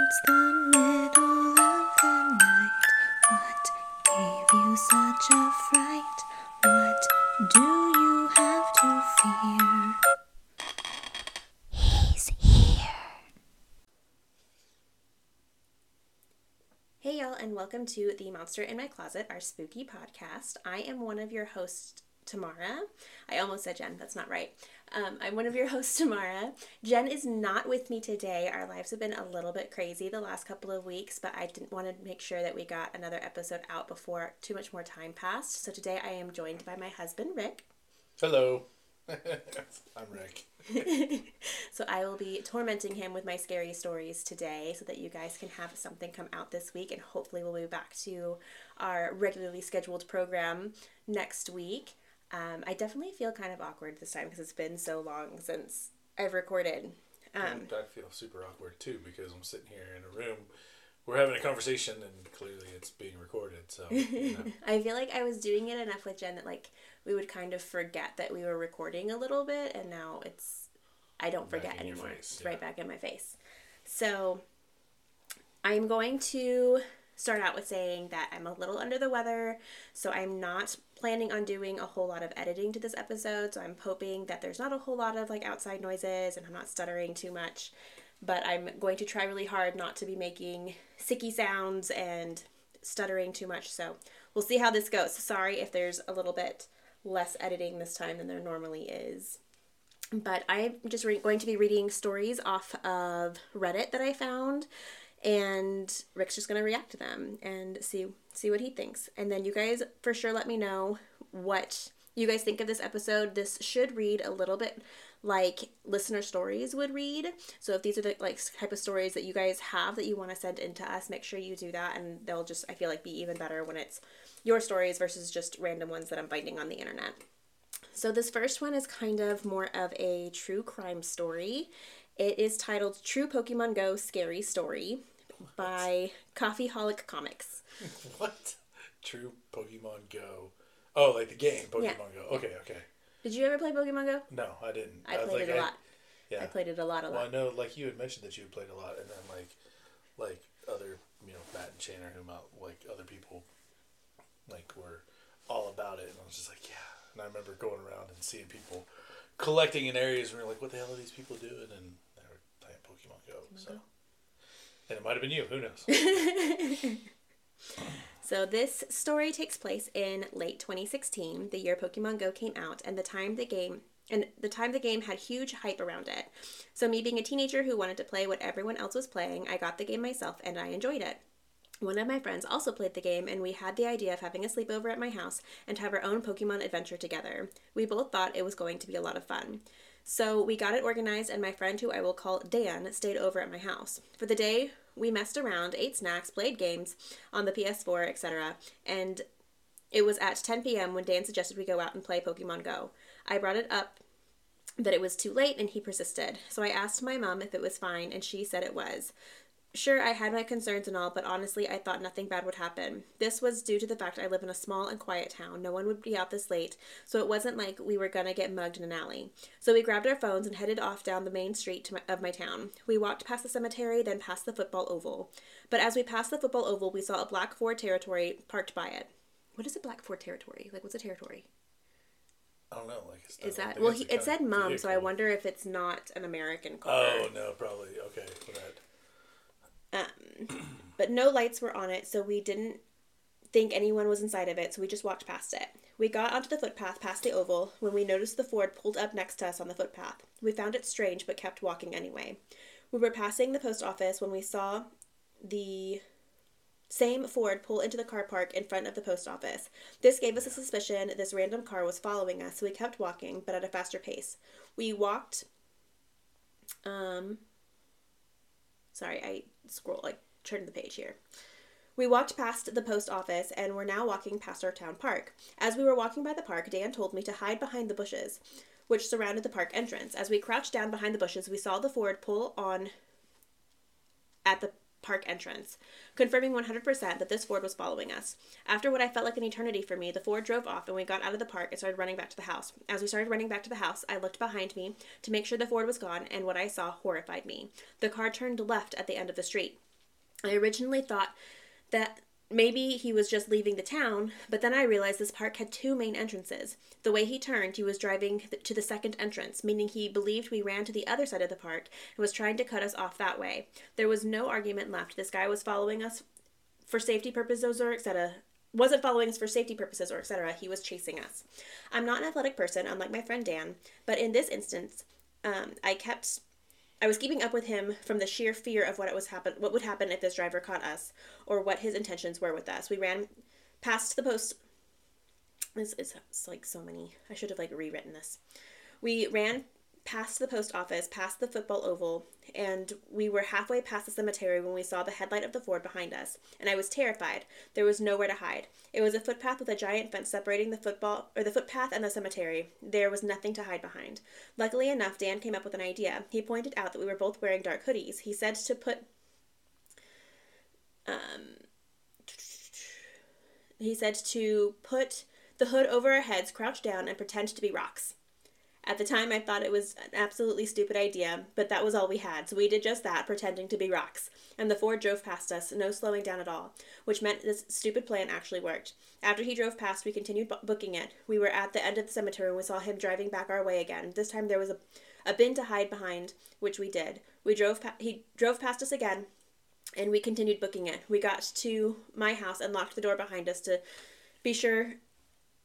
It's the middle of the night. What gave you such a fright? What do you have to fear? He's here. Hey, y'all, and welcome to The Monster in My Closet, our spooky podcast. I am one of your hosts, Tamara. I almost said Jen, that's not right. Um, I'm one of your hosts, Tamara. Jen is not with me today. Our lives have been a little bit crazy the last couple of weeks, but I didn't want to make sure that we got another episode out before too much more time passed. So today I am joined by my husband, Rick. Hello. I'm Rick. So I will be tormenting him with my scary stories today so that you guys can have something come out this week and hopefully we'll be back to our regularly scheduled program next week. Um, I definitely feel kind of awkward this time because it's been so long since I've recorded. Um, And I feel super awkward too because I'm sitting here in a room. We're having a conversation and clearly it's being recorded. So, you know. I feel like I was doing it enough with Jen that like we would kind of forget that we were recording a little bit and now it's I don't forget anymore. face, it's yeah. right back in my face. So I'm going to start out with saying that I'm a little under the weather, so I'm not planning on doing a whole lot of editing to this episode. So I'm hoping that there's not a whole lot of like outside noises and I'm not stuttering too much. But I'm going to try really hard not to be making sicky sounds and stuttering too much. So we'll see how this goes. Sorry if there's a little bit less editing this time than there normally is. But I'm just re- going to be reading stories off of Reddit that I found, and Rick's just to react to them and see see what he thinks. And then you guys for sure let me know what you guys think of this episode. This should read a little bit like listener stories would read. So if these are the like type of stories that you guys have that you want to send in to us, make sure you do that and they'll just I feel like be even better when it's your stories versus just random ones that I'm finding on the internet. So this first one is kind of more of a true crime story. It is titled True Pokemon Go Scary Story by Coffee Coffeeholic Comics. what? True Pokemon Go. Oh, like the game Pokemon Yeah. Go. Okay, okay. Did you ever play Pokemon Go? No, I didn't. I was played like, it a lot. Yeah. I played it a lot, a Well, I know, like you had mentioned that you had played a lot, and then like, like other, you know, Matt and Shane or whom out, like other people, like were all about it, and I was just like, yeah. And I remember going around and seeing people collecting in areas, and we are like, what the hell are these people doing? And were playing Pokemon Go. and it might have been you. Who knows? So this story takes place in late 2016, the year Pokemon Go came out, and the time the game and the time the game had huge hype around it. So me being a teenager who wanted to play what everyone else was playing, I got the game myself and I enjoyed it. One of my friends also played the game, and we had the idea of having a sleepover at my house and have our own Pokemon adventure together. We both thought it was going to be a lot of fun. So we got it organized, and my friend, who I will call Dan, stayed over at my house. For the day, we messed around, ate snacks, played games on the PS4, etc. And it was at 10 p.m. when Dan suggested we go out and play Pokemon Go. I brought it up that it was too late, and he persisted. So I asked my mom if it was fine, and she said it was. Sure, I had my concerns and all, but honestly, I thought nothing bad would happen. This was due to the fact I live in a small and quiet town. No one would be out this late, so it wasn't like we were gonna get mugged in an alley. So we grabbed our phones and headed off down the main street to my, of my town. We walked past the cemetery, then past the football oval. But as we passed the football oval, we saw a black Ford territory parked by it. What is a black Ford territory? Like, what's a territory? I don't know. Like, Is that well? He, it said mom, so I wonder if it's not an American oh, car. Oh no, probably okay. But no lights were on it, so we didn't think anyone was inside of it, so we just walked past it. We got onto the footpath past the oval when we noticed the Ford pulled up next to us on the footpath. We found it strange but kept walking anyway. We were passing the post office when we saw the same Ford pull into the car park in front of the post office. This gave us a suspicion this random car was following us, so we kept walking, but at a faster pace. We walked um sorry, I scroll like turn the page here. We walked past the post office and were now walking past our town park. As we were walking by the park, Dan told me to hide behind the bushes, which surrounded the park entrance. As we crouched down behind the bushes, we saw the Ford pull on at the park entrance, confirming 100% that this Ford was following us. After what I felt like an eternity for me, the Ford drove off and we got out of the park and started running back to the house. As we started running back to the house, I looked behind me to make sure the Ford was gone, and what I saw horrified me. The car turned left at the end of the street. I originally thought that maybe he was just leaving the town, but then I realized this park had two main entrances. The way he turned, he was driving to the second entrance, meaning he believed we ran to the other side of the park and was trying to cut us off that way. There was no argument left. This guy was following us for safety purposes or etc. Wasn't following us for safety purposes or etc. He was chasing us. I'm not an athletic person, unlike my friend Dan, but in this instance, um, I kept I was keeping up with him from the sheer fear of what it was happen what would happen if this driver caught us or what his intentions were with us. We ran past the post it's, it's like so many. I should have like rewritten this. We ran past the post office, past the football oval, and we were halfway past the cemetery when we saw the headlight of the Ford behind us, and I was terrified. There was nowhere to hide. It was a footpath with a giant fence separating the football or the footpath and the cemetery. There was nothing to hide behind. Luckily enough, Dan came up with an idea. He pointed out that we were both wearing dark hoodies. He said to put um he said to put the hood over our heads, crouch down, and pretend to be rocks. At the time, I thought it was an absolutely stupid idea, but that was all we had, so we did just that, pretending to be rocks. And the Ford drove past us, no slowing down at all, which meant this stupid plan actually worked. After he drove past, we continued booking it. We were at the end of the cemetery and we saw him driving back our way again. This time there was a, a bin to hide behind, which we did. We drove. Pa- he drove past us again, and we continued booking it. We got to my house and locked the door behind us to be sure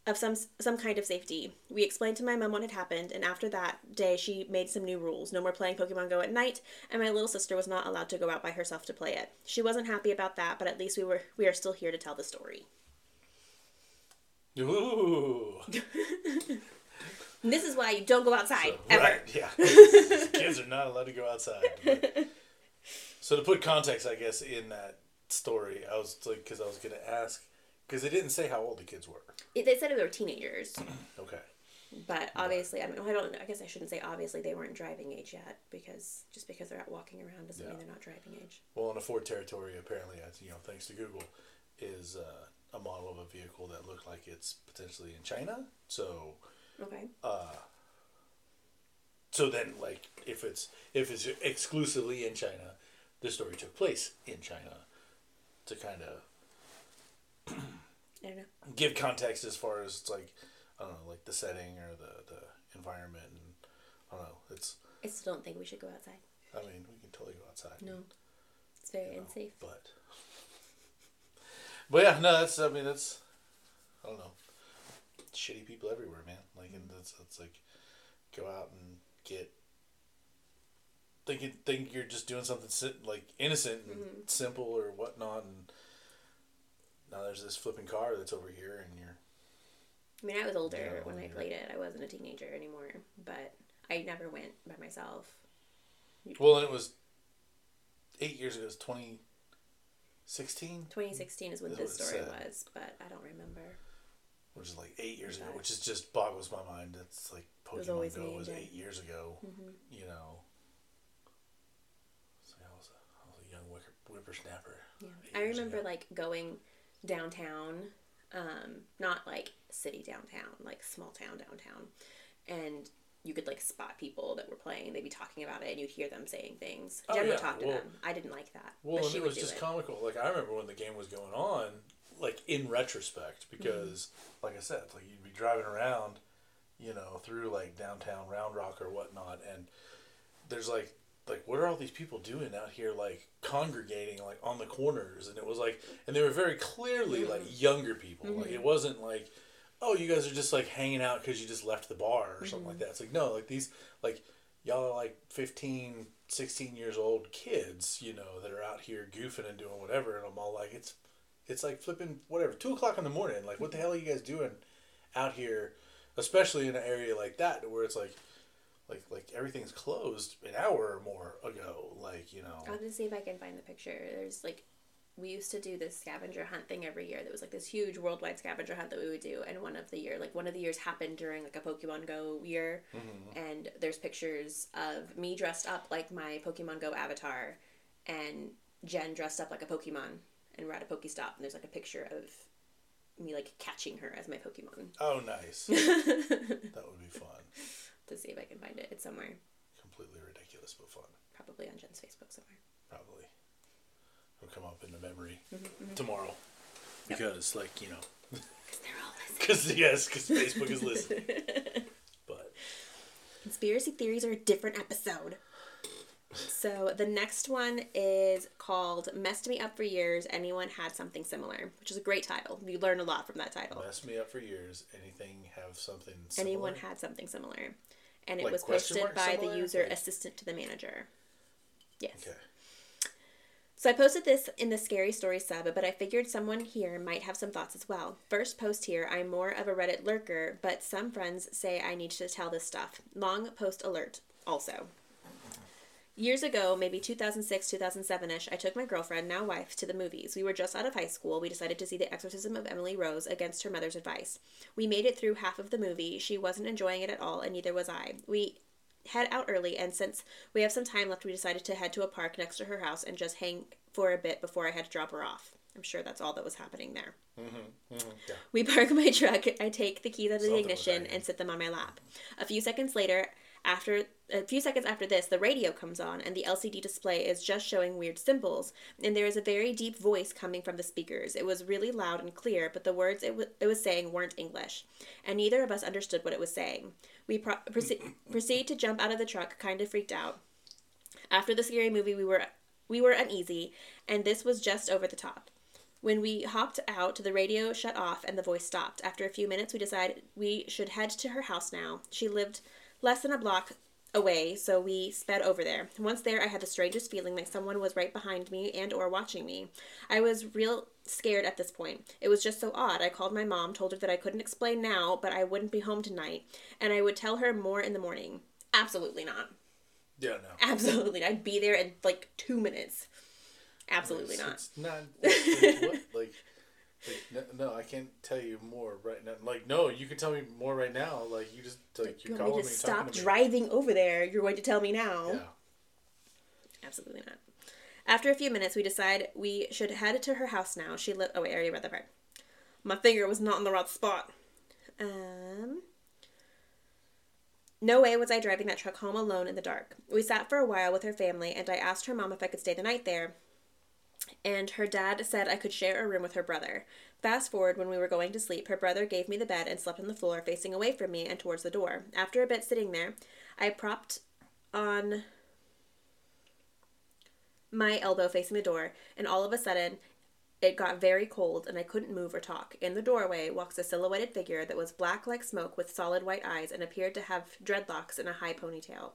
of some some kind of safety. We explained to my mom what had happened, and after that day, she made some new rules: no more playing Pokemon Go at night, and my little sister was not allowed to go out by herself to play it. She wasn't happy about that, but at least we were we are still here to tell the story. Ooh. This is why you don't go outside ever. Right, yeah. Kids are not allowed to go outside. but- So to put context, I guess, in that story, I was like, because I was going to ask, because they didn't say how old the kids were. It- They said they were teenagers, Okay. but obviously, I mean, I don't. I guess I shouldn't say obviously they weren't driving age yet, because just because they're out walking around doesn't mean they're not driving age. Well, in a Ford Territory, apparently, as you know, thanks to Google, is uh, a model of a vehicle that looked like it's potentially in China. So, Okay. so then, like, if it's if it's exclusively in China, the story took place in China, to kind of I don't know. Give context as far as it's like I don't know, like the setting or the the environment, and I don't know. It's I still don't think we should go outside. I mean, we can totally go outside. No, it's very you know, unsafe. But but yeah, no, that's I mean that's I don't know. Shitty people everywhere, man. Like and that's that's like go out and get think you think you're just doing something like innocent and mm-hmm. simple or whatnot, and now there's this flipping car that's over here, and you're I mean, I was older Yeah, when I played it. I wasn't a teenager anymore, but I never went by myself. well, and it was eight years ago. It was twenty sixteen, 2016 is when That's this what story said. was, but I don't remember. which is like eight years ago, which is just boggles my mind. It's like was Pokemon always Go was eight years ago. Mm-hmm. You know, so I was a, I was a young whipper, whippersnapper. Yeah. I remember ago. like going downtown, um, not like city downtown, like small town downtown, and you could like spot people that were playing. They'd be talking about it, and you'd hear them saying things. Oh, Jen would yeah, talk to well- them. I didn't like that, Well, but she it was just it. comical. Like I remember when the game was going on, like in retrospect, Mm-hmm. because like I said, like you'd be driving around, you know, through like downtown Round Rock or whatnot, and there's like like what are all these people doing out here like congregating like on the corners? And it was like and they were very clearly Mm-hmm. like younger people. Like it wasn't like oh you guys are just like hanging out because you just left the bar or something like Mm-hmm. that. It's like no like these like y'all are like 15 16 years old kids you know that are out here goofing and doing whatever. And i'm all like it's it's like flipping whatever two o'clock in the morning. Like what the hell are you guys doing out here? Especially in an area like that where it's like like like everything's closed an hour or more ago like you know I'll just see if I can find the picture. There's like, we used to do this scavenger hunt thing every year. There was like this huge worldwide scavenger hunt that we would do, and one of the year, like one of the years happened during like a Pokemon Go year, mm-hmm. and there's pictures of me dressed up like my Pokemon Go avatar, and Jen dressed up like a Pokemon, and we're at a Pokestop, and there's like a picture of me like catching her as my Pokemon. oh nice that would be fun to see if I can find it. It's somewhere, completely ridiculous but fun probably on Jen's Facebook somewhere. probably it'll come up in the memory mm-hmm, mm-hmm. tomorrow because, like, you know, Because They're all listening. because yes, because Facebook is listening. But Conspiracy theories are a different episode. So the next one is called "Messed Me Up for Years." Anyone had something similar, which is a great title. You learn a lot from that title. messed me up for years. Anything have something? Similar? Anyone had something similar, and it Like was posted by the user Like- assistant to the manager. Yes. Okay. So I posted this in the scary story sub, but I figured someone here might have some thoughts as well. First post here, I'm more of a Reddit lurker, but some friends say I need to tell this stuff. Long post alert also. Years ago, maybe 2006, 2007 ish, I took my girlfriend, now wife, to the movies. We were just out of high school. We decided to see The Exorcism of Emily Rose against her mother's advice. We made it through half of the movie. She wasn't enjoying it at all, and neither was I. We head out early, and since we have some time left, we decided to head to a park next to her house and just hang for a bit before I had to drop her off. I'm sure that's all that was happening there. Yeah. We park my truck. I take the keys out of the ignition and sit them on my lap. A few seconds later, after a few seconds after this, the radio comes on and the LCD display is just showing weird symbols. And there is a very deep voice coming from the speakers. It was really loud and clear, but the words it, w- it was saying weren't English, and neither of us understood what it was saying. We pro- proceed, proceed to jump out of the truck, kind of freaked out. After the scary movie, we were we were uneasy, and this was just over the top. When we hopped out, the radio shut off and the voice stopped. After a few minutes, we decided we should head to her house now. She lived less than a block away, so we sped over there. Once there, I had the strangest feeling like someone was right behind me and or watching me. I was real scared at this point. It was just so odd. I called my mom, told her that I couldn't explain now, but I wouldn't be home tonight, and I would tell her more in the morning. Absolutely not. Yeah. No. Absolutely. I'd be there in like 2 minutes. Absolutely It's- not. It's not like, what? like, like no, no, I can't tell you more right now. Like, no, you can tell me more right now. Like, you just like You you're calling me talking stop me. driving over there? You're going to tell me now? Yeah. Absolutely not. After a few minutes, we decide we should head to her house now. She lived. Oh wait, I already read that part. My finger was not in the right spot. Um. No way was I driving that truck home alone in the dark. We sat for a while with her family, and I asked her mom if I could stay the night there. And her dad said I could share a room with her brother. Fast forward when we were going to sleep, her brother gave me the bed and slept on the floor facing away from me and towards the door. After a bit sitting there, I propped on my elbow facing the door, and all of a sudden, it got very cold and I couldn't move or talk. In the doorway walks a silhouetted figure that was black like smoke with solid white eyes and appeared to have dreadlocks and a high ponytail.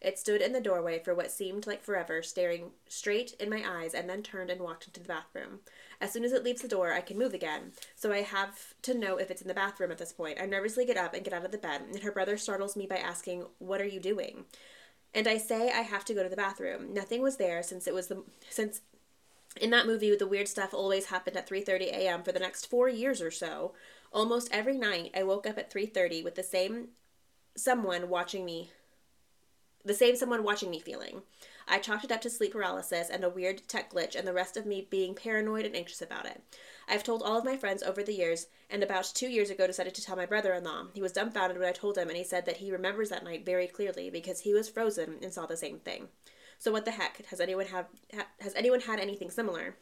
It stood in the doorway for what seemed like forever, staring straight in my eyes, and then turned and walked into the bathroom. As soon as it leaves the door, I can move again, so I have to know if it's in the bathroom at this point. I nervously get up and get out of the bed, and her brother startles me by asking, What are you doing? And I say I have to go to the bathroom. Nothing was there since it was the since in that movie the weird stuff always happened at 3:30 a.m. for the next 4 years or so. Almost every night I woke up at 3:30 with the same someone watching me the same someone watching me feeling. I chalked it up to sleep paralysis and a weird tech glitch and the rest of me being paranoid and anxious about it. I've told all of my friends over the years and about 2 years ago decided to tell my brother-in-law. He was dumbfounded when I told him and he said that he remembers that night very clearly because he was frozen and saw the same thing. So what the heck? Has anyone have ha, has anyone had anything similar?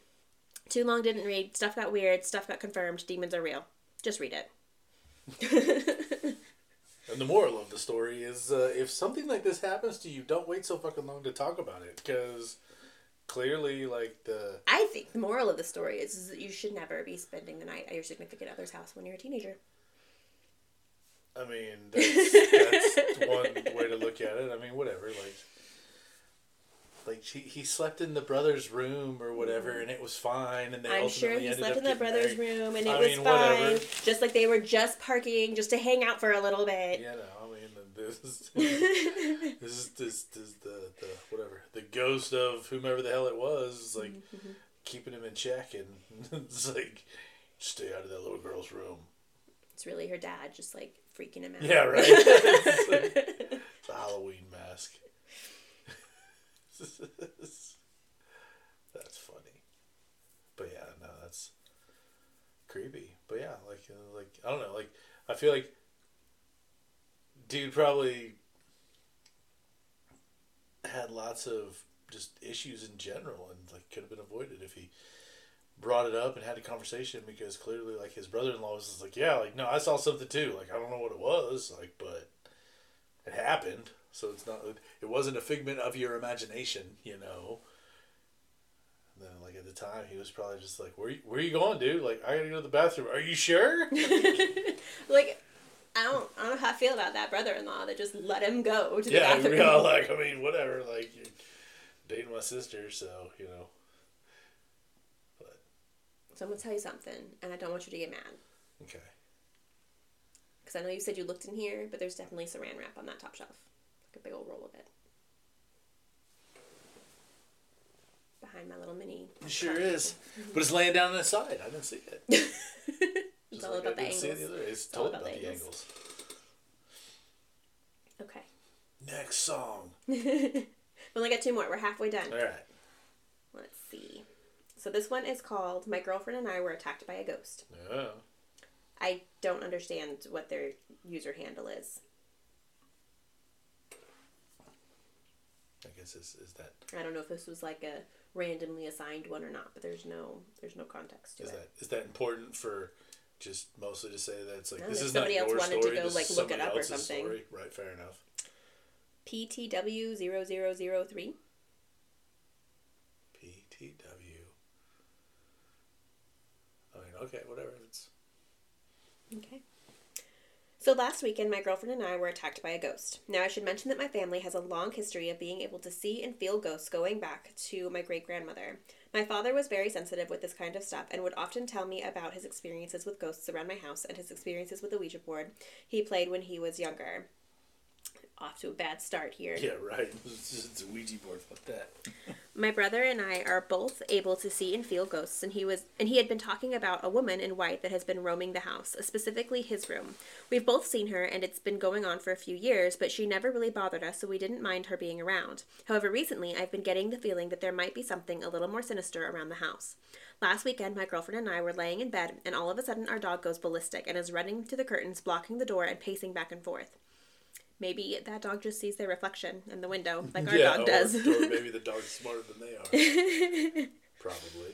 Too long didn't read. Stuff got weird. Stuff got confirmed. Demons are real. Just read it. And the moral of the story is, uh, if something like this happens to you, don't wait so fucking long to talk about it, because clearly, like the I think the moral of the story is, is that you should never be spending the night at your significant other's house when you're a teenager. I mean, that's, that's one way to look at it. I mean, whatever. Like, like he, he slept in the brother's room or whatever, and it was fine. And they I'm sure he slept in the brother's married. room and it I was mean, fine. whatever. Just like they were just parking just to hang out for a little bit. Yeah, know, I mean, this is this is this, this the the whatever the ghost of whomever the hell it was is like Mm-hmm. keeping him in check, and it's like stay out of that little girl's room. It's really her dad just like freaking him out. Yeah, right. Like the Halloween mask. that's funny, but yeah, no, that's creepy. But yeah, like, uh, like I don't know, like I feel like dude probably had lots of just issues in general, and like could have been avoided if he brought it up and had a conversation because clearly like his brother-in-law was just like yeah like no i saw something too. Like i don't know what it was like but it happened so it's not it wasn't a figment of your imagination you know? And then like at the time he was probably just like where you, where you going dude? Like i gotta go to the bathroom. Are you sure? Like, I don't, I don't know how I feel about that brother-in-law that just let him go to the bathroom. yeah like i mean whatever like you're dating my sister so you know. So I'm gonna tell you something, and I don't want you to get mad. Okay. Because I know you said you looked in here, but there's definitely Saran wrap on that top shelf, like a big old roll of it. Behind my little mini. it sure is but it's laying down on the side i didn't see it It's all like about I the didn't see it angles. the. It's all about about the angles. angles. Okay. Next song. we only got two more. We're halfway done. All right. Let's see. So this one is called "My Girlfriend and I Were Attacked by a Ghost." Yeah. I don't understand what their user handle is. I guess is is that I don't know if this was like a randomly assigned one or not, but there's no there's no context to is it. that is that important for just mostly to say that it's like this is not somebody else your wanted to story. go, this like, look it up or something. Story. Right. Fair enough. PTW 0003 PTW. I mean, okay, whatever. It's Okay. So last weekend, my girlfriend and I were attacked by a ghost. Now, I should mention that my family has a long history of being able to see and feel ghosts going back to my great grandmother. My father was very sensitive with this kind of stuff and would often tell me about his experiences with ghosts around my house and his experiences with the Ouija board he played when he was younger. Off to a bad start here. yeah, right. It's a Ouija board. Fuck that. My brother and I are both able to see and feel ghosts, and he was and he had been talking about a woman in white that has been roaming the house, specifically his room. We've both seen her, and it's been going on for a few years, but she never really bothered us, so we didn't mind her being around. However, recently I've been getting the feeling that there might be something a little more sinister around the house. Last weekend, my girlfriend and I were laying in bed, and all of a sudden our dog goes ballistic and is running to the curtains, blocking the door, and pacing back and forth. Maybe that dog just sees their reflection in the window, like our yeah, dog or, does. or maybe the dog's smarter than they are. Probably.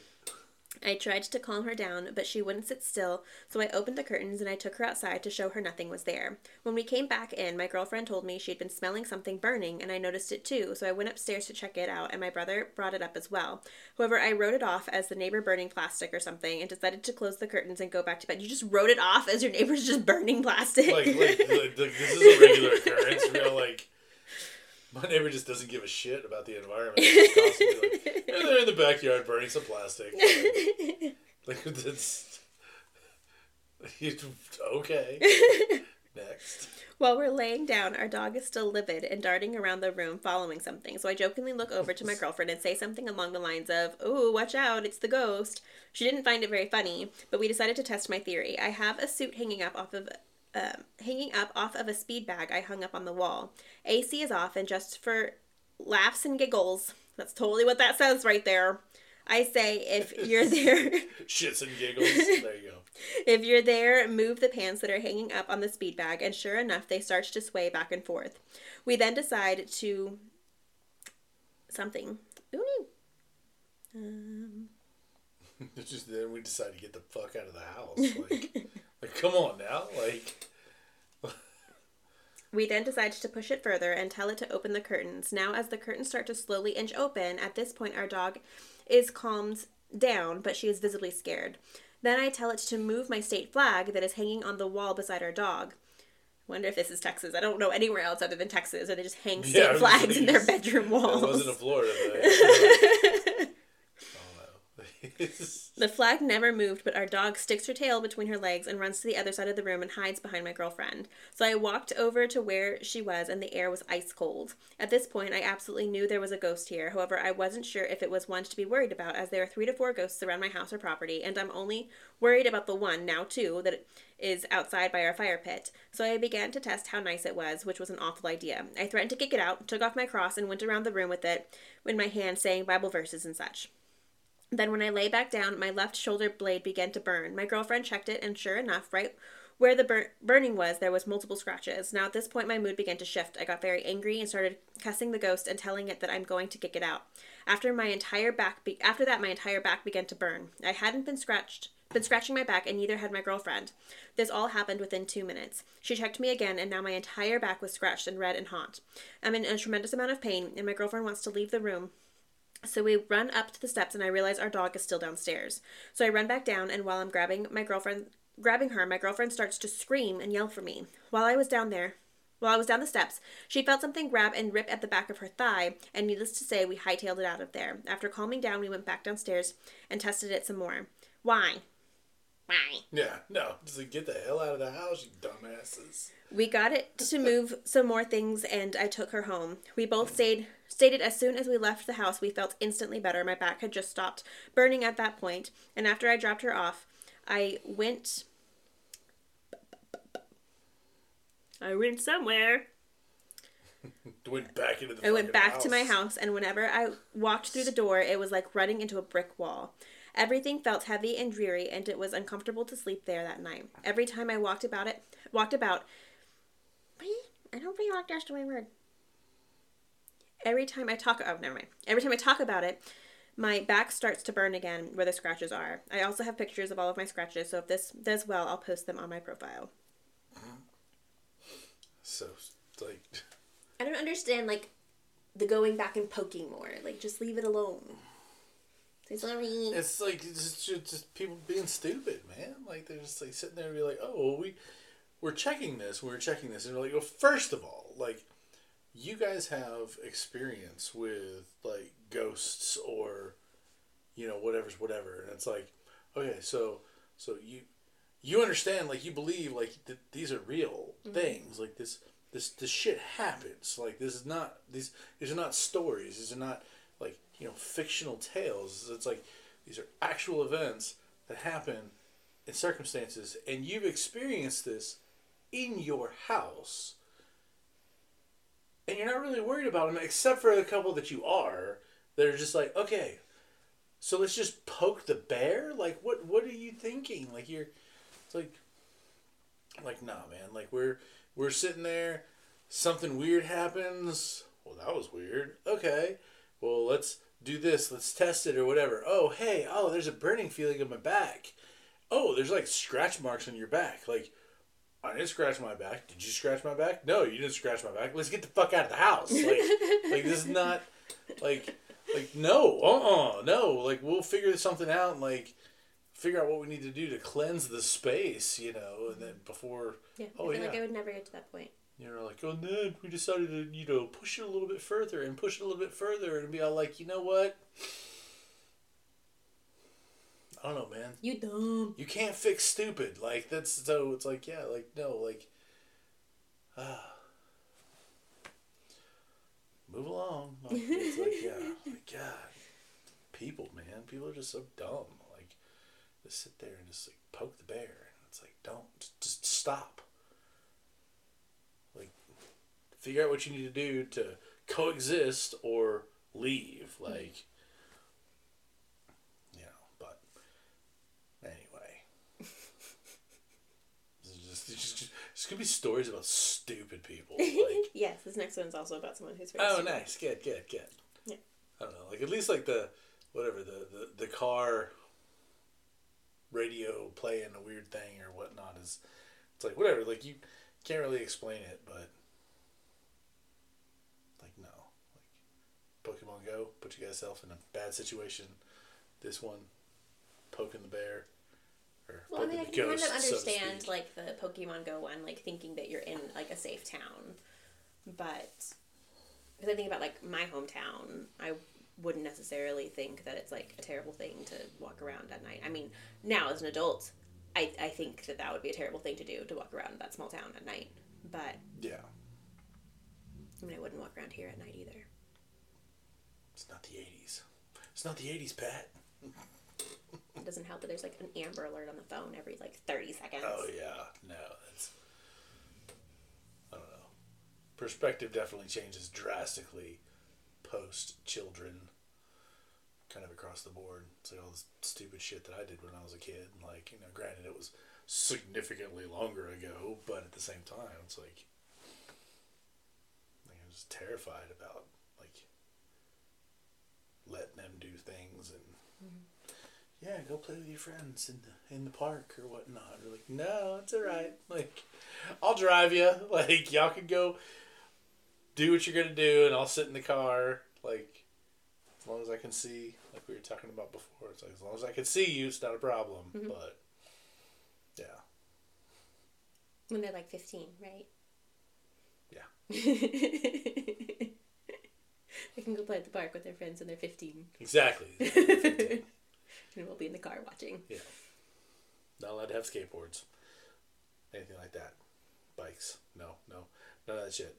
I tried to calm her down, but she wouldn't sit still, so I opened the curtains and I took her outside to show her nothing was there. When we came back in, my girlfriend told me she'd been smelling something burning, and I noticed it too, so I went upstairs to check it out, and my brother brought it up as well. However, I wrote it off as the neighbor burning plastic or something and decided to close the curtains and go back to bed. You just wrote it off as your neighbor's just burning plastic. Like, like, like, like, this is a regular occurrence. Know, like my neighbor just doesn't give a shit about the environment. Like, "Yeah, they're in the backyard burning some plastic. Like, like that's okay. Next. While we're laying down, our dog is still livid and darting around the room following something. So I jokingly look over to my girlfriend and say something along the lines of, Ooh, watch out, it's the ghost. She didn't find it very funny, but we decided to test my theory. I have a suit hanging up off of. Um, hanging up off of a speed bag I hung up on the wall. AC is off, and just for laughs and giggles, that's totally what that says right there. I say if you're there, Shits and giggles. There you go. if you're there, move the pants that are hanging up on the speed bag, and sure enough, they start to sway back and forth. We then decide to something. Ooh. Um, just then we decide to get the fuck out of the house. Like, like come on now. Like, we then decide to push it further and tell it to open the curtains. Now, as the curtains start to slowly inch open, at this point, our dog is calmed down, but she is visibly scared. Then I tell it to move my state flag that is hanging on the wall beside our dog. Wonder if this is Texas. I don't know anywhere else other than Texas, or they just hang state Yeah, flags in their bedroom walls. it wasn't in Florida. The flag never moved, but our dog sticks her tail between her legs and runs to the other side of the room and hides behind my girlfriend. So I walked over to where she was, and the air was ice cold. At this point, I absolutely knew there was a ghost here. However, I wasn't sure if it was one to be worried about, as there are three to four ghosts around my house or property, and I'm only worried about the one, now two, that is outside by our fire pit. So I began to test how nice it was, which was an awful idea. I threatened to kick it out, took off my cross, and went around the room with it in my hand, saying Bible verses and such. Then, when I lay back down, my left shoulder blade began to burn. My girlfriend checked it, and sure enough, right Where the bur- burning was, there was multiple scratches. Now at this point, my mood began to shift. I got very angry and started cussing the ghost and telling it that I'm going to kick it out. After my entire back, be- after that, my entire back began to burn. I hadn't been scratched, been scratching my back, and neither had my girlfriend. This all happened within two minutes. She checked me again, and now my entire back was scratched and red and hot. I'm in a tremendous amount of pain, and my girlfriend wants to leave the room. So we run up to the steps, and I realize our dog is still downstairs. So I run back down, and while I'm grabbing my girlfriend, grabbing her, my girlfriend starts to scream and yell for me. While I was down there, while I was down the steps, she felt something grab and rip at the back of her thigh, and needless to say, we hightailed it out of there. After calming down, we went back downstairs and tested it some more. Why? Why? Yeah, no. Just like get the hell out of the house, you dumbasses. We got it to move some more things and I took her home. We both stayed stated as soon as we left the house we felt instantly better. My back had just stopped burning at that point, and after I dropped her off, I went I went somewhere. Went back into the. I went back to my house, and whenever I walked through the door, it was like running into a brick wall. Everything felt heavy and dreary, and it was uncomfortable to sleep there that night. Every time I walked about it, walked about. I don't think walked that's the right word. Every time I talk, oh, never mind. Every time I talk about it, my back starts to burn again where the scratches are. I also have pictures of all of my scratches, so if this does well, I'll post them on my profile. So like, I don't understand like the going back and poking more. Like just leave it alone. Say sorry. it's like it's just, just people being stupid, man. Like they're just like sitting there and be like, oh, well, we we're checking this, we're checking this, and they're like, well, first of all, like you guys have experience with like ghosts or you know whatever's whatever, and it's like, okay, so so you you understand like you believe like th- these are real mm-hmm. things like this this this shit happens like this is not these these are not stories these are not like you know fictional tales it's like these are actual events that happen in circumstances and you've experienced this in your house and you're not really worried about them except for the couple that you are that are just like okay so let's just poke the bear? Like what what are you thinking? Like you're it's like like nah man. Like we're we're sitting there something weird happens. Well that was weird. Okay. Well let's do this. Let's test it or whatever. Oh hey oh there's a burning feeling in my back. Oh there's like scratch marks on your back. Like I didn't scratch my back. Did you scratch my back? No, you didn't scratch my back. Let's get the fuck out of the house. Like, like this is not like like no, uh, uh no. Like we'll figure something out and like figure out what we need to do to cleanse the space, you know, and then before Yeah, Oh, I feel yeah. like I would never get to that point. you're like, oh no, we decided to you know push it a little bit further and push it a little bit further and be all like, you know what? I don't know, man. You dumb. You can't fix stupid. Like that's so. It's like yeah, like no, like. Ah. Move along. Like, it's like yeah, like God, people, man, people are just so dumb. Like, just sit there and just like poke the bear, and it's like don't just stop. Like, figure out what you need to do to coexist or leave. Like. You know, but Anyway. This is just, it's just, it's gonna be stories about stupid people. Like, yes, this next one's also about someone who's very oh, stupid. nice, good, good, good. Yeah. I don't know, like at least like the whatever the the, the car radio playing a weird thing or whatnot is. It's like whatever. Like you can't really explain it, but like no, like Pokemon Go put you guys in a bad situation. This one poking the bear. Well, I mean, I can kind of ghost, so understand like the Pokemon Go one, like thinking that you're in like a safe town, but because I think about like my hometown, I wouldn't necessarily think that it's like a terrible thing to walk around at night. I mean, now as an adult, I I think that that would be a terrible thing to do to walk around that small town at night. But yeah, I mean, I wouldn't walk around here at night either. it's not the eighties. It's not the eighties, Pat. It doesn't help that there's like an Amber Alert on the phone every like thirty seconds. Oh yeah, no, that's I don't know. Perspective definitely changes drastically post children, kind of across the board. It's like all this stupid shit that I did when I was a kid. Like you know, granted it was significantly longer ago, but at the same time, it's like, like I'm just terrified about like letting them do things and mm-hmm. Yeah, go play with your friends in the in the park or whatnot. We're like, no, it's all right. Like, I'll drive you. Like, y'all can go do what you're gonna do, and I'll sit in the car. Like, as long as I can see, like we were talking about before, it's like as long as I can see you, it's not a problem. Mm-hmm. But yeah, When they're like 15, right? Yeah. they can go play at the park with their friends when they're 15. exactly. and we'll be in the car watching. yeah, not allowed to have skateboards, anything like that. Bikes, no, no, none of that shit.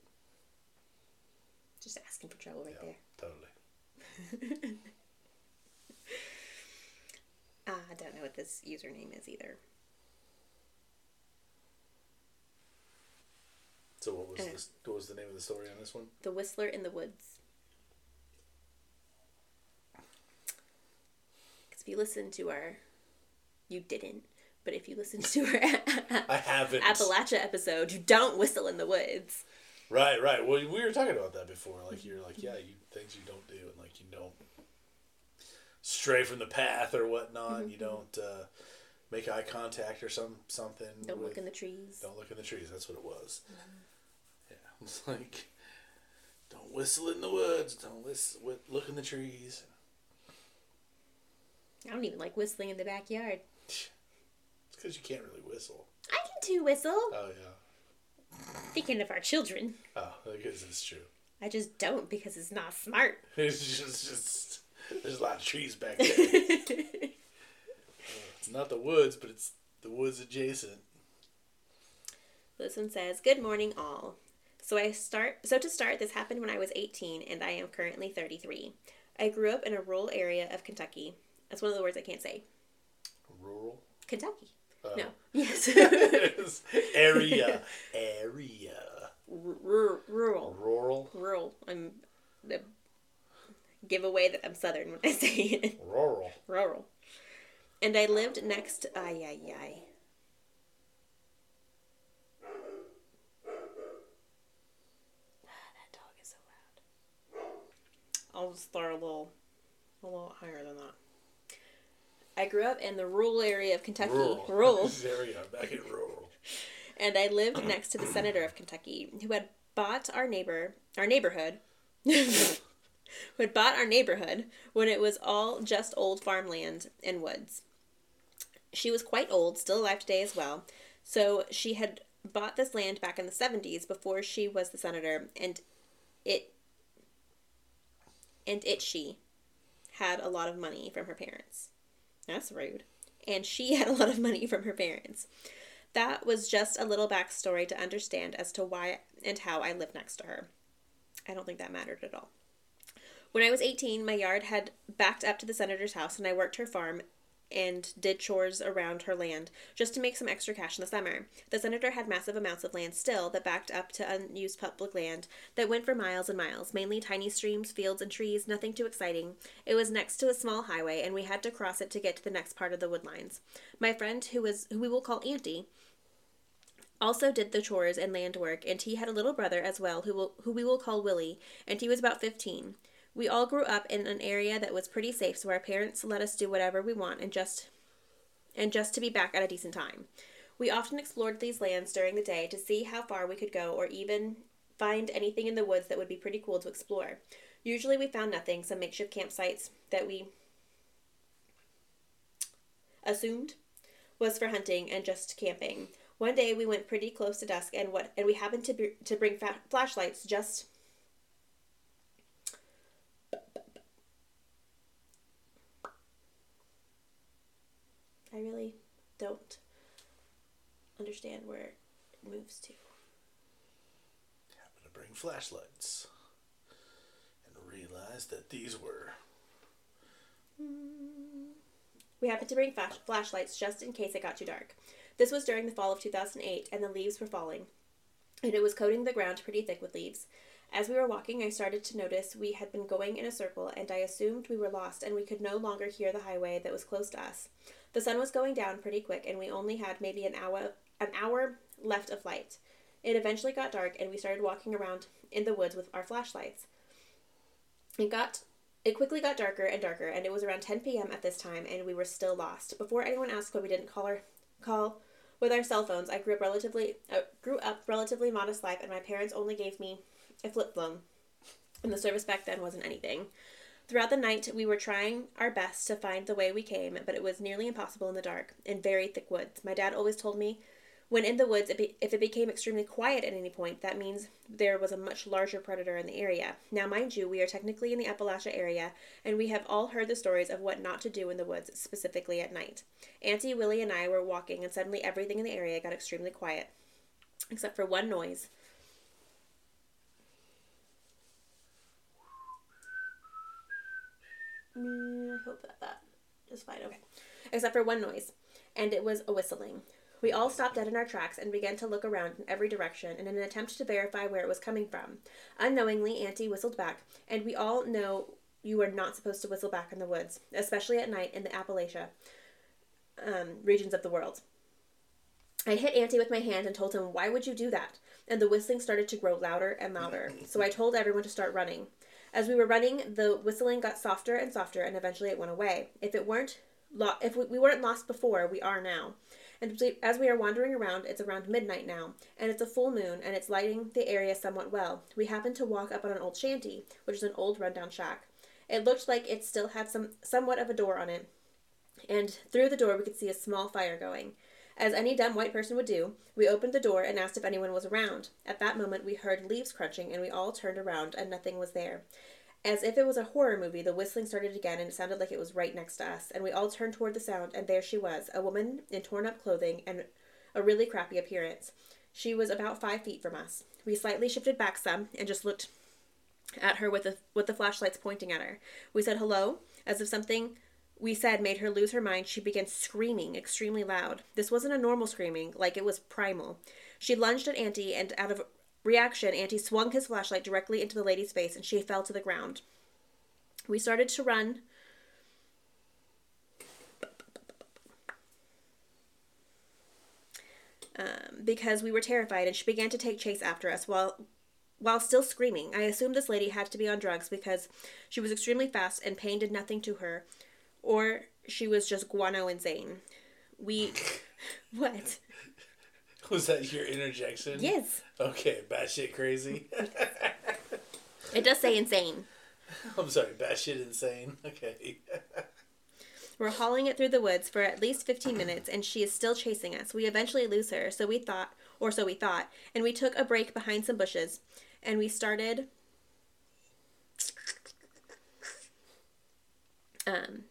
Just asking for trouble right yeah, there. totally. Uh, I don't know what this username is either. So what was this? What was the name of the story on this one? The Whistler in the Woods. If you listen to our. You didn't, but if you listen to our I haven't. Appalachia episode, you don't whistle in the woods. Right, right. Well, we were talking about that before. Like you're like, yeah, you things you don't do, and like you don't stray from the path or whatnot. You don't uh, make eye contact or some something. Don't look in the trees. Don't look in the trees. That's what it was. Yeah, it's like don't whistle in the woods. Don't whistle. Look in the trees. I don't even like whistling in the backyard. It's because you can't really whistle. I can too whistle. Oh yeah. Thinking of our children. Oh, I guess it's true. I just don't because it's not smart. It's just, just there's a lot of trees back there. it's not the woods, but it's the woods adjacent. This one says, "Good morning, all." So I start. So to start, this happened when I was 18, and I am currently 33. I grew up in a rural area of Kentucky. That's one of the words I can't say. Rural. Kentucky. Oh. No. Yes. area. Area. R- rural. Rural. Rural. I'm the give away that I'm Southern when I say it. Rural. Rural. And I lived next. Ay ay ay. That dog is so loud. I'll just throw a little, a little higher than that. I grew up in the rural area of Kentucky. Rural. Rural. we. Back in rural. and I lived next to the senator of Kentucky, who had bought our neighbor, our neighborhood, who had bought our neighborhood when it was all just old farmland and woods. She was quite old, still alive today as well. So she had bought this land back in the 70s before she was the senator, and it and it she had a lot of money from her parents. That's rude. And she had a lot of money from her parents. That was just a little backstory to understand as to why and how I lived next to her. I don't think that mattered at all. When I was 18, my yard had backed up to the senator's house, and I worked her farm and did chores around her land just to make some extra cash in the summer. The senator had massive amounts of land still that backed up to unused public land that went for miles and miles, mainly tiny streams, fields, and trees, nothing too exciting. It was next to a small highway, and we had to cross it to get to the next part of the woodlines. My friend, who was who we will call Auntie, also did the chores and land work, and he had a little brother as well, who will, who we will call Willie, and he was about fifteen. We all grew up in an area that was pretty safe, so our parents let us do whatever we want and just and just to be back at a decent time. We often explored these lands during the day to see how far we could go or even find anything in the woods that would be pretty cool to explore. Usually we found nothing, some makeshift campsites that we assumed was for hunting and just camping. One day we went pretty close to dusk and what and we happened to be, to bring fa- flashlights just I really don't understand where it moves to. Happened to bring flashlights. And realize that these were. Hmm. We happened to bring flash- flashlights just in case it got too dark. This was during the fall of 2008, and the leaves were falling, and it was coating the ground pretty thick with leaves. As we were walking, I started to notice we had been going in a circle, and I assumed we were lost and we could no longer hear the highway that was close to us. The sun was going down pretty quick, and we only had maybe an hour an hour left of light. It eventually got dark, and we started walking around in the woods with our flashlights. It got it quickly got darker and darker, and it was around 10 p.m. at this time, and we were still lost. Before anyone asked why we didn't call our call with our cell phones, I grew up relatively uh, grew up relatively modest life, and my parents only gave me a flip phone, and the service back then wasn't anything. Throughout the night, we were trying our best to find the way we came, but it was nearly impossible in the dark, in very thick woods. My dad always told me when in the woods, if it became extremely quiet at any point, that means there was a much larger predator in the area. Now, mind you, we are technically in the Appalachia area, and we have all heard the stories of what not to do in the woods, specifically at night. Auntie Willie and I were walking, and suddenly everything in the area got extremely quiet, except for one noise. I hope that that is fine. Okay. Except for one noise, and it was a whistling. We all stopped dead in our tracks and began to look around in every direction in an attempt to verify where it was coming from. Unknowingly, Auntie whistled back, and we all know you are not supposed to whistle back in the woods, especially at night in the Appalachia um, regions of the world. I hit Auntie with my hand and told him, Why would you do that? And the whistling started to grow louder and louder, so I told everyone to start running. As we were running, the whistling got softer and softer, and eventually it went away. If it weren't, lo- if we, we weren't lost before, we are now. And as we are wandering around, it's around midnight now, and it's a full moon, and it's lighting the area somewhat well. We happened to walk up on an old shanty, which is an old rundown shack. It looked like it still had some somewhat of a door on it, and through the door we could see a small fire going. As any dumb white person would do, we opened the door and asked if anyone was around. At that moment, we heard leaves crunching, and we all turned around, and nothing was there. As if it was a horror movie, the whistling started again, and it sounded like it was right next to us. And we all turned toward the sound, and there she was, a woman in torn up clothing and a really crappy appearance. She was about five feet from us. We slightly shifted back some and just looked at her with the with the flashlights pointing at her. We said hello, as if something we said made her lose her mind. She began screaming extremely loud. This wasn't a normal screaming, like it was primal. She lunged at Auntie, and out of reaction, Auntie swung his flashlight directly into the lady's face and she fell to the ground. We started to run. Um, because we were terrified, and she began to take chase after us while while still screaming. I assumed this lady had to be on drugs because she was extremely fast and pain did nothing to her, or she was just guano insane. We what? Was that your interjection? Yes. Okay, batshit crazy. It does say insane. I'm sorry, batshit insane. Okay. We're hauling it through the woods for at least 15 minutes, and she is still chasing us. We eventually lose her, so we thought, or so we thought, and we took a break behind some bushes, and we started. Um,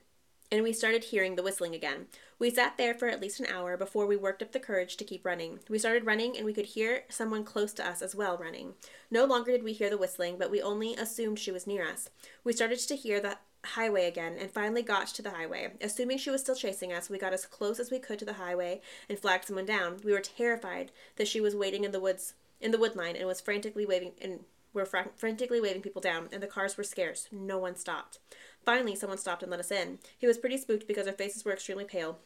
and we started hearing the whistling again. We sat there for at least an hour before we worked up the courage to keep running. We started running and we could hear someone close to us as well running. No longer did we hear the whistling, but we only assumed she was near us. We started to hear the highway again and finally got to the highway. Assuming she was still chasing us, we got as close as we could to the highway and flagged someone down. We were terrified that she was waiting in the woods in the wood line and was frantically waving and were fr- frantically waving people down, and the cars were scarce. No one stopped. Finally, someone stopped and let us in. He was pretty spooked because our faces were extremely pale,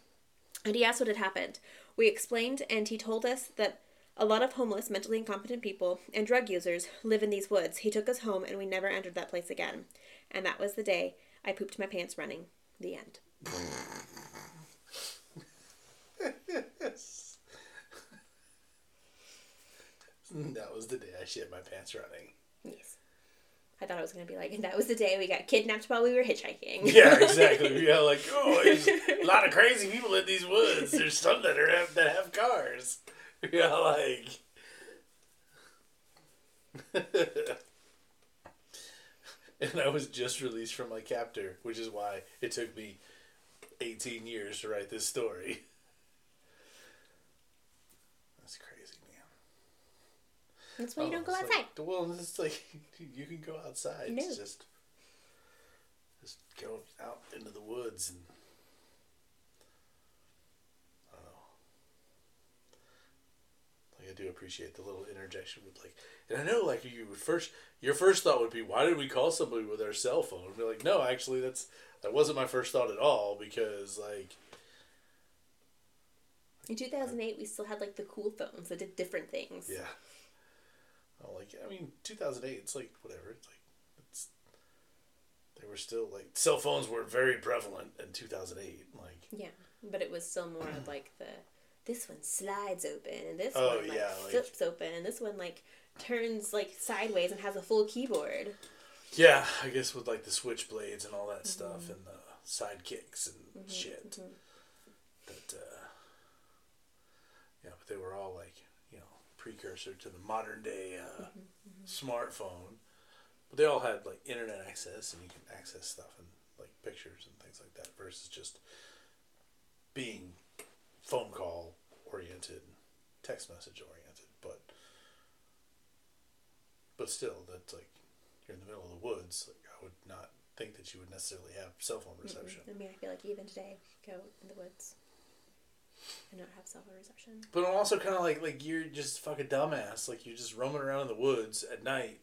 and he asked what had happened. We explained, and he told us that a lot of homeless, mentally incompetent people and drug users live in these woods. He took us home, and we never entered that place again. And that was the day I pooped my pants running. The end. that was the day I shit my pants running. Yes. I thought it was going to be like, and that was the day we got kidnapped while we were hitchhiking. Yeah, exactly. yeah, like oh, there's a lot of crazy people in these woods. There's some that are have, that have cars. Yeah, like. and I was just released from my captor, which is why it took me 18 years to write this story. That's crazy, man. That's why you Oh, don't go it's outside. Like, well, it's like you can go outside. No. It's just just go out into the woods and I don't know. Like I do appreciate the little interjection with like, and I know like you would first, your first thought would be, why did we call somebody with our cell phone? And be like, no, actually, that's that wasn't my first thought at all because like, In 2008, we still had like the cool phones that did different things. yeah, oh, like I mean, two thousand eight, it's like whatever, it's like it's they were still like cell phones were very prevalent in two thousand eight, like Yeah, but it was still more of like the this one slides open and this Oh, one like yeah, like- flips open and this one like turns like sideways and has a full keyboard. yeah, I guess with like the switchblades and all that mm-hmm. stuff and the sidekicks and mm-hmm, shit. Mm-hmm. But uh, yeah, but they were all like precursor to the modern day uh, mm-hmm, mm-hmm. smartphone. But they all had like internet access and you can access stuff and like pictures and things like that versus just being phone call oriented, text message oriented. But but still, that's like you're in the middle of the woods. Like I would not think that you would necessarily have cell phone mm-hmm. reception. I mean, I feel like even today, go in the woods not have phone reception. But I'm also kind of like like you're just fucking dumbass. Like you're just roaming around in the woods at night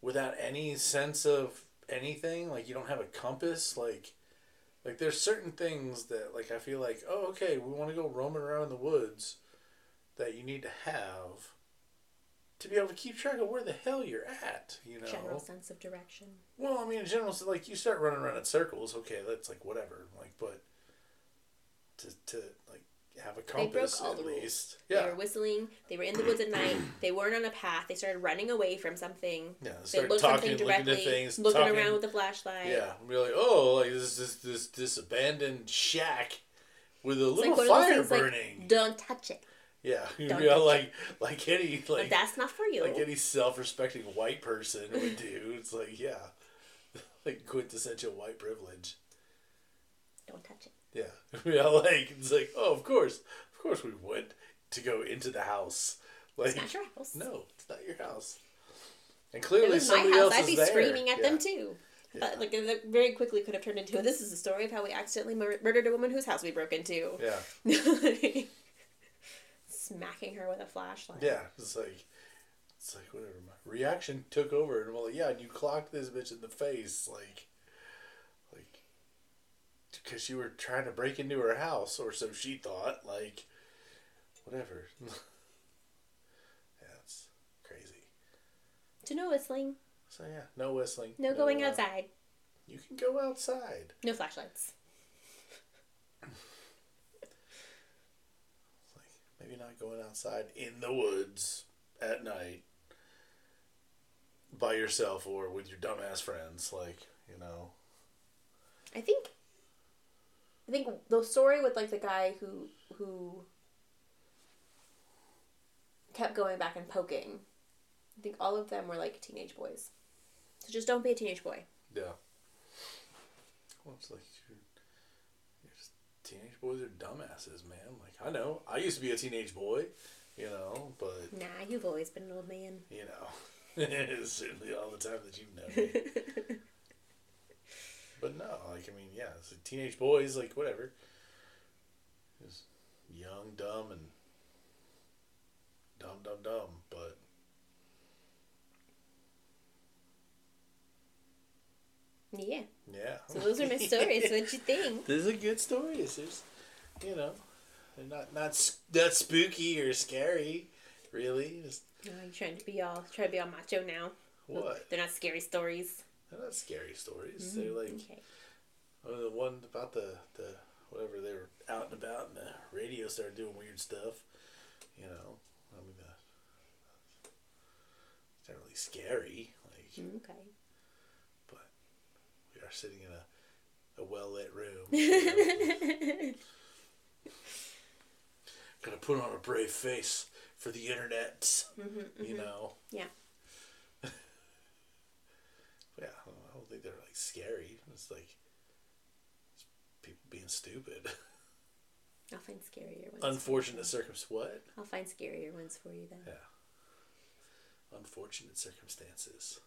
without any sense of anything. Like you don't have a compass. Like like there's certain things that like I feel like oh okay we want to go roaming around in the woods that you need to have to be able to keep track of where the hell you're at. You know. General sense of direction. Well, I mean, in general, like you start running around in circles. Okay, that's like whatever. Like, but to to have a They broke compass all at the rules. least. They were whistling. They were in the woods at night. They weren't on a path. They started running away from something. Yeah, They start looked talking, something looking directly, at things, looking talking, around with a flashlight. Yeah, like, oh, like this this this this abandoned shack with a It's little like fire things burning. like, don't touch it. yeah, you know, like like any Like, like that's not for you. like any self-respecting white person would do. It's like yeah, like quintessential white privilege. don't touch it. Yeah, yeah, like it's like oh, of course, of course, we went to go into the house. Like It's not your house. no, it's not your house. And If clearly, was my house, else I'd be there. screaming at Yeah. them too. Yeah. Uh, like it very quickly could have turned into this is the story of how we accidentally mur- murdered a woman whose house we broke into. Yeah, Smacking her with a flashlight. yeah. It's like it's like whatever. My reaction took over, and I'm like, yeah, and you clocked this bitch in the face, like, because you were trying to break into her house, or so she thought. Like, whatever. yeah, it's crazy. To no whistling, So yeah, no whistling. no going uh, outside, You can go outside. no flashlights. Like maybe not going outside in the woods at night by yourself or with your dumbass friends. Like you know, I think. I think the story with like the guy who who kept going back and poking. I think all of them were like teenage boys. So just don't be a teenage boy. yeah. Well, it's like you're, you're just, teenage boys are dumbasses, man. Like I know, I used to be a teenage boy, you know, but Nah, you've always been an old man. you know, certainly all the time that you've known me. But no, like I mean, yeah, it's like teenage boys, like whatever. Just young, dumb, and dumb, dumb, dumb. But Yeah. yeah. So those are my stories. What'd you think? This is a good stories. There's, you know, they're not not not spooky or scary, really. Just Oh, you're trying to be all try to be all macho now. what? They're not scary stories. They're not scary stories. They're mm-hmm. like Okay. oh, the one about the the whatever they were out and about, and the radio started doing weird stuff. You know, I mean, uh, it's not really scary. Like, mm, Okay. but we are sitting in a a well lit room. you know. Gotta put on a brave face for the internet. Mm-hmm, you mm-hmm. know. Yeah. Yeah, I don't, I don't think they're like scary. It's like it's people being stupid. I'll find scarier ones. Unfortunate circumstance. What? I'll find scarier ones for you then. Yeah. Unfortunate circumstances.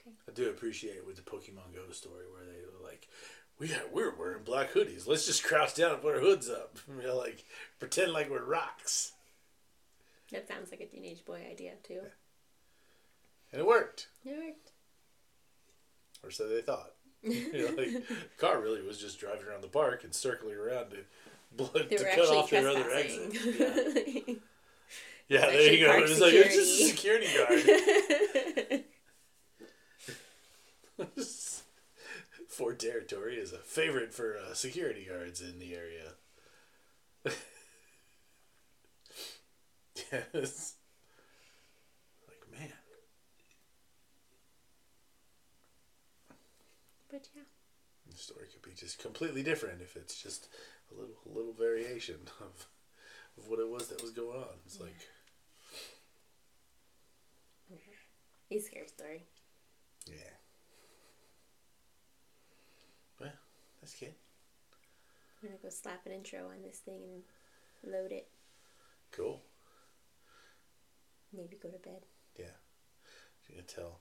Okay. I do appreciate with the Pokemon Go story where they were like, we got, we're wearing black hoodies. Let's just crouch down and put our hoods up. You know, like pretend like we're rocks. That sounds like a teenage boy idea too. And it worked. It worked. Or so they thought. you know, like, the car really was just driving around the park and circling around to, blood, to cut off their other exit. Yeah, yeah there you go. park It was like, it's just a security guard. Ford Territory is a favorite for uh, security guards in the area. Yes. Like, man. but yeah. The story could be just completely different if it's just a little a little variation of of what it was that was going on. It's like A scary story. yeah. Well, that's good. I'm gonna go slap an intro on this thing and load it. Cool. Maybe go to bed. Yeah. You can tell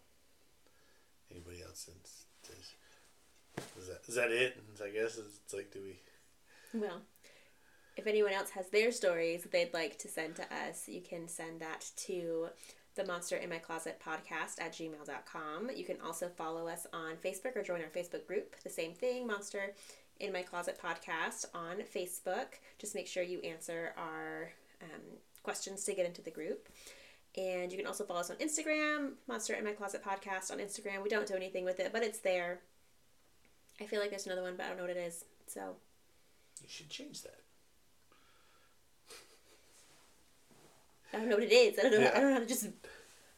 anybody else since is, is that is that it? I guess it's like do we Well, if anyone else has their stories they'd like to send to us, you can send that to the Monster in My Closet podcast at gmail.com. You can also follow us on Facebook or join our Facebook group. The same thing, Monster in My Closet podcast on Facebook. Just make sure you answer our um, questions to get into the group. And you can also follow us on Instagram, Monster in My Closet podcast on Instagram. We don't do anything with it, but it's there. I feel like there's another one, but I don't know what it is. So you should change that. I don't know what it is. I don't know. Yeah. I don't know how to just.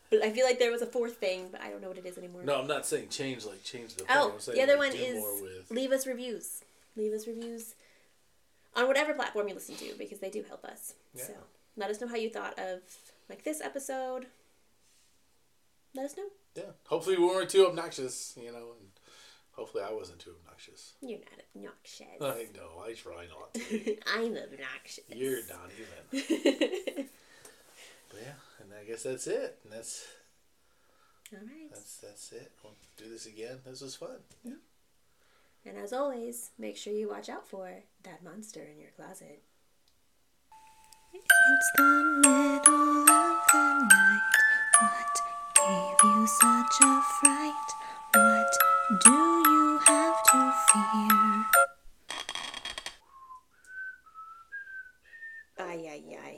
But I feel like there was a fourth thing, but I don't know what it is anymore. No, I'm not saying change like change the thing. Oh, I'm saying the other like, one is with leave us reviews. Leave us reviews on whatever platform you listen to because they do help us. Yeah. So let us know how you thought of like this episode. Let us know. Yeah. Hopefully we weren't too obnoxious, you know, and hopefully I wasn't too obnoxious. You're not obnoxious. I know, I try not to. I'm obnoxious. You're not even. But yeah, and I guess that's it. And that's All right. that's that's it. We'll do this again. This was fun. Yeah. And as always, make sure you watch out for that monster in your closet. It's the middle of the night. What gave you such a fright? What do you have to fear? Ay, ay, ay.